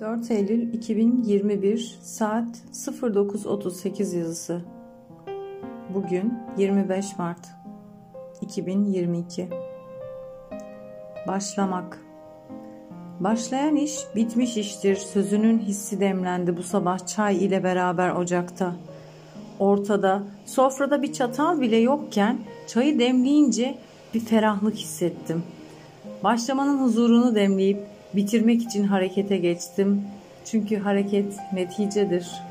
4 Eylül 2021 saat 09.38 yazısı. Bugün 25 Mart 2022. Başlamak. Başlayan iş bitmiş iştir sözünün hissi demlendi bu sabah çay ile beraber ocakta. Ortada, sofrada bir çatal bile yokken çayı demleyince bir ferahlık hissettim. Başlamanın huzurunu demleyip bitirmek için harekete geçtim. Çünkü hareket neticedir.''